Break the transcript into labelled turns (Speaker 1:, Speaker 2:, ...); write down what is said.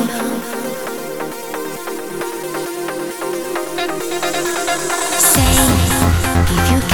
Speaker 1: Say, if you